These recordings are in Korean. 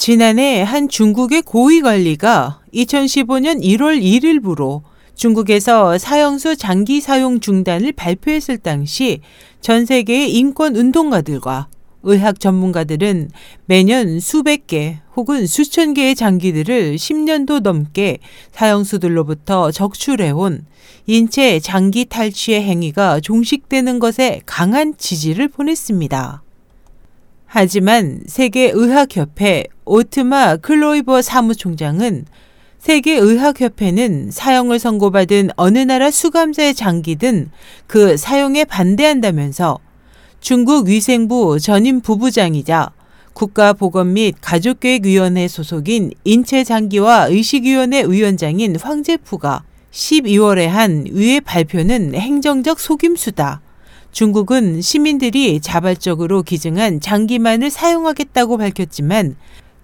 지난해 한 중국의 고위 관리가 2015년 1월 1일부로 중국에서 사형수 장기 사용 중단을 발표했을 당시 전 세계의 인권 운동가들과 의학 전문가들은 매년 수백 개 혹은 수천 개의 장기들을 10년도 넘게 사형수들로부터 적출해온 인체 장기 탈취의 행위가 종식되는 것에 강한 지지를 보냈습니다. 하지만 세계의학협회 오트마 클로이버 사무총장은 세계의학협회는 사형을 선고받은 어느 나라 수감자의 장기든 그 사용에 반대한다면서 중국 위생부 전임 부부장이자 국가보건 및 가족계획위원회 소속인 인체장기와 의식위원회 위원장인 황제푸가 12월에 한 위의 발표는 행정적 속임수다. 중국은 시민들이 자발적으로 기증한 장기만을 사용하겠다고 밝혔지만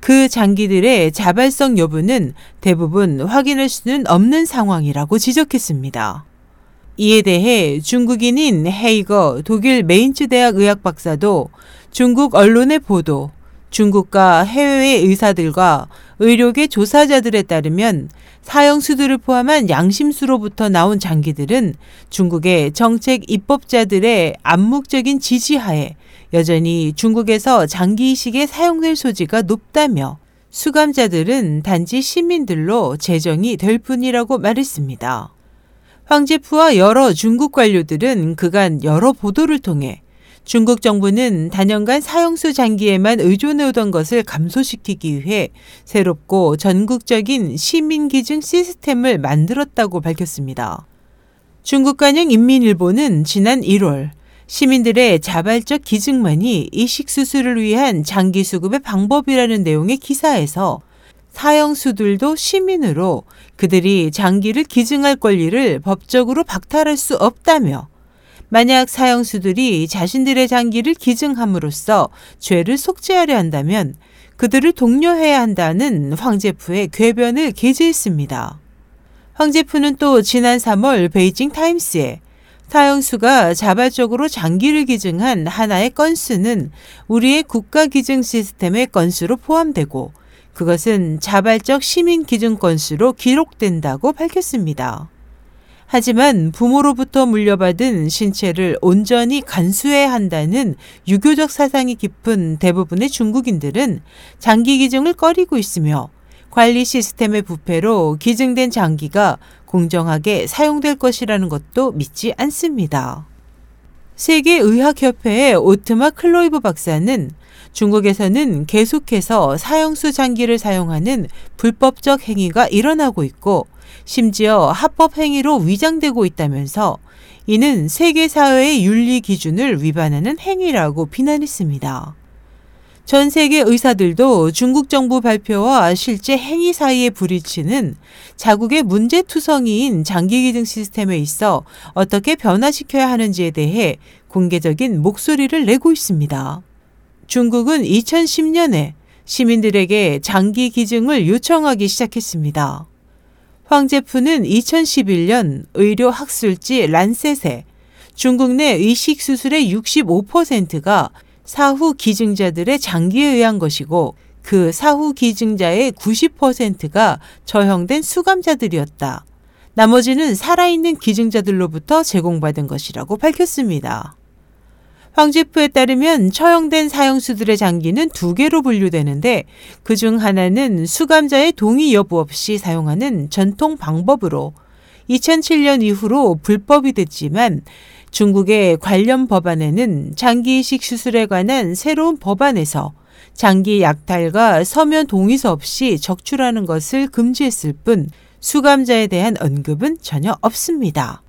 그 장기들의 자발성 여부는 대부분 확인할 수는 없는 상황이라고 지적했습니다. 이에 대해 중국인인 헤이거 독일 메인츠 대학 의학 박사도 중국 언론의 보도, 중국과 해외의 의사들과 의료계 조사자들에 따르면 사형수들을 포함한 양심수로부터 나온 장기들은 중국의 정책 입법자들의 암묵적인 지지하에 여전히 중국에서 장기 이식에 사용될 소지가 높다며 수감자들은 단지 시민들로 제정이 될 뿐이라고 말했습니다. 황제프와 여러 중국 관료들은 그간 여러 보도를 통해 중국 정부는 단연간 사형수 장기에만 의존해오던 것을 감소시키기 위해 새롭고 전국적인 시민기증 시스템을 만들었다고 밝혔습니다. 중국 관영 인민일보는 지난 1월 시민들의 자발적 기증만이 이식 수술을 위한 장기 수급의 방법이라는 내용의 기사에서 사형수들도 시민으로 그들이 장기를 기증할 권리를 법적으로 박탈할 수 없다며 만약 사형수들이 자신들의 장기를 기증함으로써 죄를 속죄하려 한다면 그들을 독려해야 한다는 황제프의 궤변을 게재했습니다. 황제프는 또 지난 3월 베이징 타임스에 사형수가 자발적으로 장기를 기증한 하나의 건수는 우리의 국가 기증 시스템의 건수로 포함되고 그것은 자발적 시민 기증 건수로 기록된다고 밝혔습니다. 하지만 부모로부터 물려받은 신체를 온전히 간수해야 한다는 유교적 사상이 깊은 대부분의 중국인들은 장기 기증을 꺼리고 있으며 관리 시스템의 부패로 기증된 장기가 공정하게 사용될 것이라는 것도 믿지 않습니다. 세계의학협회의 오트마 클로이브 박사는 중국에서는 계속해서 사형수 장기를 사용하는 불법적 행위가 일어나고 있고 심지어 합법 행위로 위장되고 있다면서 이는 세계 사회의 윤리 기준을 위반하는 행위라고 비난했습니다. 전 세계 의사들도 중국 정부 발표와 실제 행위 사이의 불일치는 자국의 문제투성이인 장기기증 시스템에 있어 어떻게 변화시켜야 하는지에 대해 공개적인 목소리를 내고 있습니다. 중국은 2010년에 시민들에게 장기 기증을 요청하기 시작했습니다. 황제프는 2011년 의료 학술지 란셋에 중국 내 의식 수술의 65%가 사후 기증자들의 장기에 의한 것이고 그 사후 기증자의 90%가 처형된 수감자들이었다. 나머지는 살아있는 기증자들로부터 제공받은 것이라고 밝혔습니다. 황제프에 따르면 처형된 사형수들의 장기는 두 개로 분류되는데 그 중 하나는 수감자의 동의 여부 없이 사용하는 전통 방법으로 2007년 이후로 불법이 됐지만 중국의 관련 법안에는 장기 이식 수술에 관한 새로운 법안에서 장기 약탈과 서면 동의서 없이 적출하는 것을 금지했을 뿐 수감자에 대한 언급은 전혀 없습니다.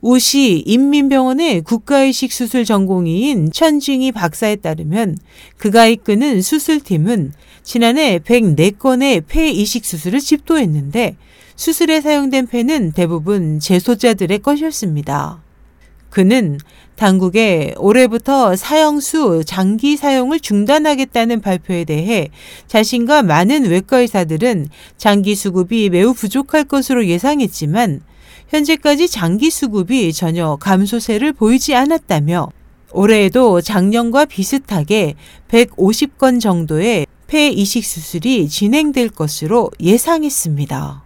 우시 인민병원의 국가의식 수술 전공의인 천징이 박사에 따르면 그가 이끄는 수술팀은 지난해 104건의 폐 이식 수술을 집도했는데 수술에 사용된 폐는 대부분 재소자들의 것이었습니다. 그는 당국에 올해부터 사형수 장기 사용을 중단하겠다는 발표에 대해 자신과 많은 외과 의사들은 장기 수급이 매우 부족할 것으로 예상했지만 현재까지 장기 수급이 전혀 감소세를 보이지 않았다며 올해에도 작년과 비슷하게 150건 정도의 폐 이식 수술이 진행될 것으로 예상했습니다.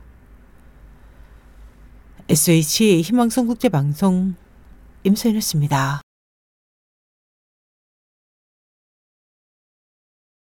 SH 희망성 국제방송 임소연이었습니다.